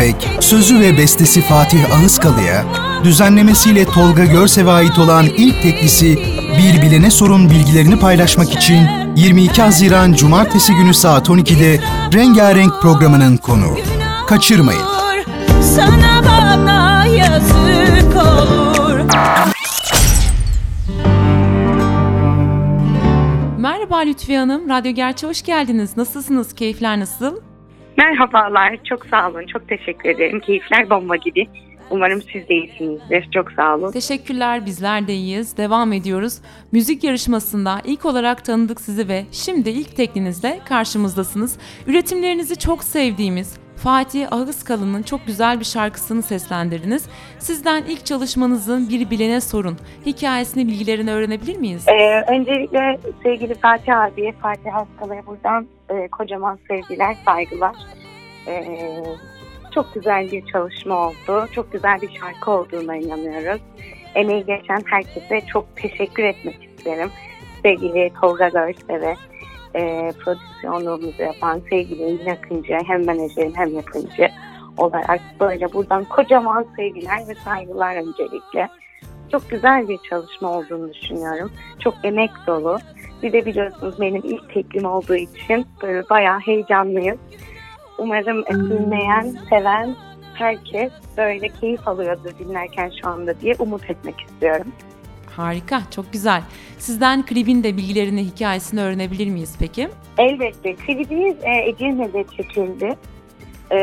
İpek, sözü ve bestesi Fatih Ağızkalı'ya, düzenlemesiyle Tolga Görsev'e ait olan ilk teklisi Bir Bilene Sorun bilgilerini paylaşmak için 22 Haziran Cumartesi günü saat 12'de Rengarenk programının konuğu. Kaçırmayın. Sana bana yazık olur. Merhaba Lütfiye Hanım, Radyo Gerçi hoş geldiniz. Nasılsınız? Keyifler nasıl? Merhabalar, çok sağ olun. Çok teşekkür ederim. Keyifler bomba gibi. Umarım siz de iyisinizdir. Çok sağ olun. Teşekkürler, bizler de iyiyiz. Devam ediyoruz. Müzik yarışmasında ilk olarak tanıdık sizi ve şimdi ilk teklinizle karşımızdasınız. Üretimlerinizi çok sevdiğimiz Fatih Ağızkalı'nın çok güzel bir şarkısını seslendirdiniz. Sizden ilk çalışmanızın bir bilene sorun. Hikayesini, bilgilerini öğrenebilir miyiz? Ee, öncelikle sevgili Fatih abiye, Fatih Hastalı'ya buradan e, kocaman sevgiler, saygılar. Ee, çok güzel bir çalışma oldu. Çok güzel bir şarkı olduğuna inanıyoruz. Emeği geçen herkese çok teşekkür etmek isterim. Sevgili Tolga Görsev'e, e, prodüksiyonluğumuzu yapan sevgili Eylül Akıncı, hem menajerim hem yapımcı olarak böyle buradan kocaman sevgiler ve saygılar öncelikle. Çok güzel bir çalışma olduğunu düşünüyorum. Çok emek dolu. Bir de biliyorsunuz benim ilk teklim olduğu için böyle bayağı heyecanlıyım. Umarım dinleyen, seven herkes böyle keyif alıyordur dinlerken şu anda diye umut etmek istiyorum. Harika, çok güzel. Sizden klibin de bilgilerini, hikayesini öğrenebilir miyiz peki? Elbette. Klibimiz e, Edirne'de çekildi. E,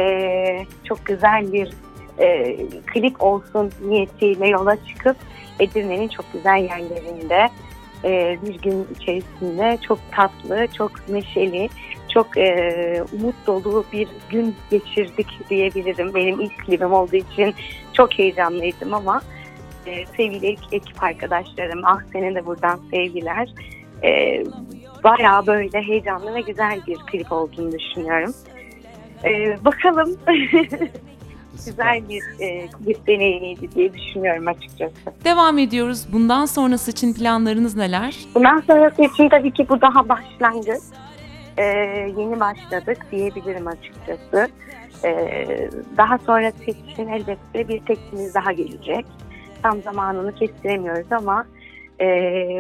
çok güzel bir e, klip olsun niyetiyle yola çıkıp Edirne'nin çok güzel yerlerinde e, bir gün içerisinde çok tatlı, çok neşeli, çok e, umut dolu bir gün geçirdik diyebilirim. Benim ilk klibim olduğu için çok heyecanlıydım ama e, sevgili ek- ekip arkadaşlarım, ah senin de buradan sevgiler. E, bayağı böyle heyecanlı ve güzel bir klip olduğunu düşünüyorum. E, bakalım güzel bir e, klip deneyimiydi diye düşünüyorum açıkçası. Devam ediyoruz. Bundan sonrası için planlarınız neler? Bundan sonrası için tabii ki bu daha başlangıç. Ee, yeni başladık diyebilirim açıkçası. Ee, daha sonrası için elbette bir teklimiz daha gelecek. Tam zamanını kestiremiyoruz ama e,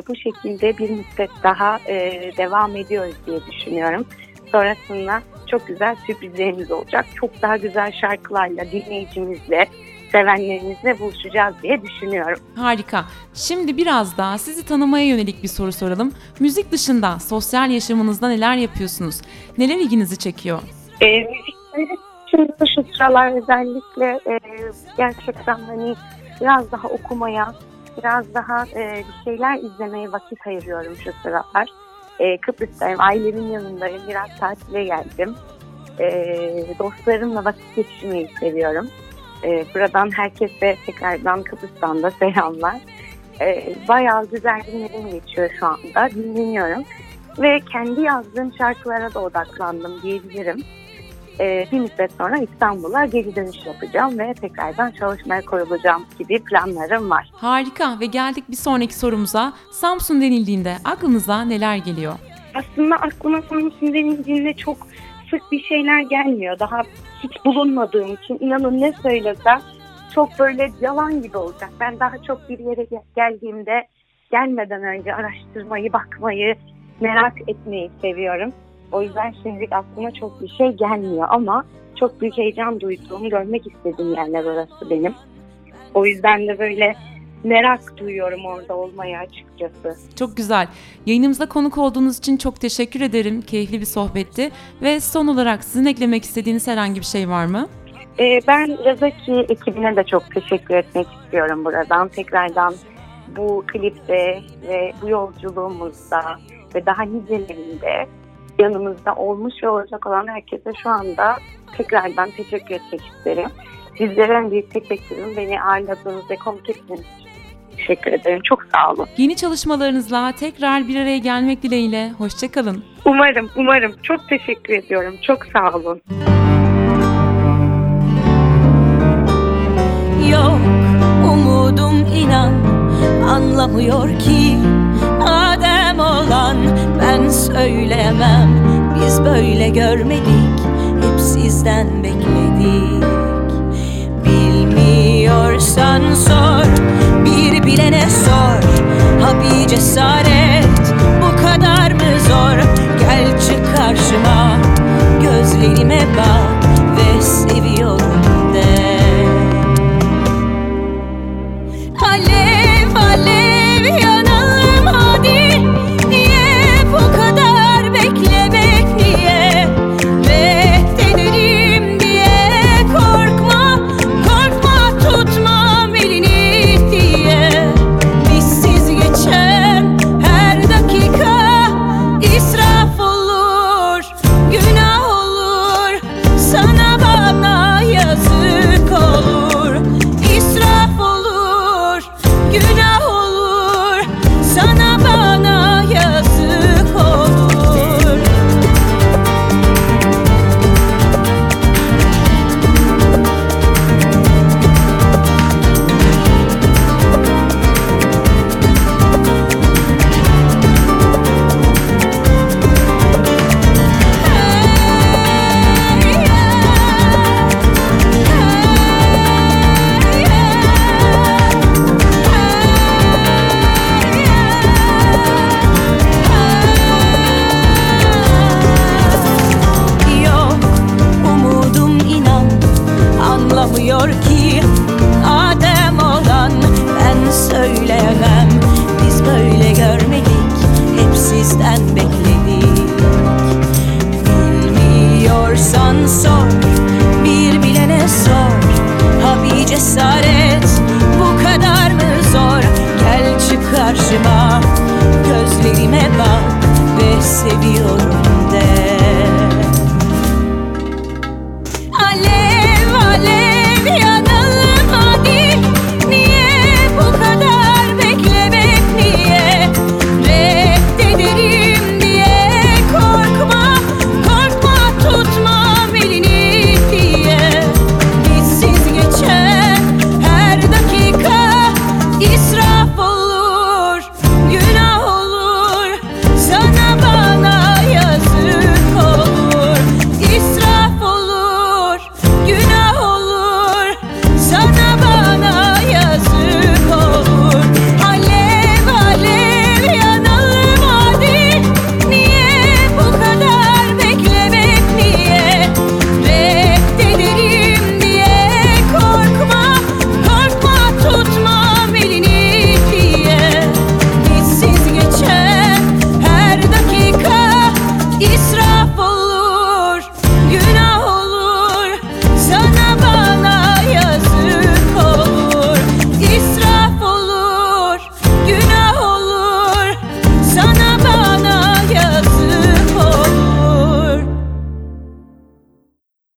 bu şekilde bir müddet daha e, devam ediyoruz diye düşünüyorum. Sonrasında çok güzel sürprizlerimiz olacak. Çok daha güzel şarkılarla, dinleyicimizle, sevenlerimizle buluşacağız diye düşünüyorum. Harika. Şimdi biraz daha sizi tanımaya yönelik bir soru soralım. Müzik dışında sosyal yaşamınızda neler yapıyorsunuz? Neler ilginizi çekiyor? E, müzik şimdi şu sıralar özellikle e, gerçekten hani biraz daha okumaya, biraz daha e, bir şeyler izlemeye vakit ayırıyorum şu sıralar. E, Kıbrıs'tayım, ailemin yanındayım, biraz tatile geldim. E, dostlarımla vakit geçirmeyi seviyorum. E, buradan herkese tekrardan Kıbrıs'tan da selamlar. E, bayağı güzel günlerim geçiyor şu anda, dinleniyorum. Ve kendi yazdığım şarkılara da odaklandım diyebilirim. Ee, bir müddet sonra İstanbul'a geri dönüş yapacağım ve tekrardan çalışmaya koyulacağım gibi planlarım var. Harika ve geldik bir sonraki sorumuza. Samsun denildiğinde aklınıza neler geliyor? Aslında aklıma Samsun denildiğinde çok sık bir şeyler gelmiyor. Daha hiç bulunmadığım için inanın ne söylesem çok böyle yalan gibi olacak. Ben daha çok bir yere gel- geldiğimde gelmeden önce araştırmayı, bakmayı, merak etmeyi seviyorum. O yüzden şimdilik aklıma çok bir şey gelmiyor ama çok büyük heyecan duyduğum, görmek istediğim yerler orası benim. O yüzden de böyle merak duyuyorum orada olmaya açıkçası. Çok güzel. Yayınımıza konuk olduğunuz için çok teşekkür ederim. Keyifli bir sohbetti. Ve son olarak sizin eklemek istediğiniz herhangi bir şey var mı? Ee, ben Razaki ekibine de çok teşekkür etmek istiyorum buradan. Tekrardan bu klipte ve bu yolculuğumuzda ve daha nicelerinde yanımızda olmuş ve olacak olan herkese şu anda tekrardan teşekkür etmek isterim. Sizlere en büyük teşekkürüm beni ağırladığınız ve konuk ettiğiniz için teşekkür ederim. Çok sağ olun. Yeni çalışmalarınızla tekrar bir araya gelmek dileğiyle. Hoşçakalın. Umarım, umarım. Çok teşekkür ediyorum. Çok sağ olun. Yok umudum inan anlamıyor ki Adem olan ben söyleyemem Biz böyle görmedik Hep sizden bekledik. Bilmiyorsan sor Bir bilene sor. Ha bir cesaret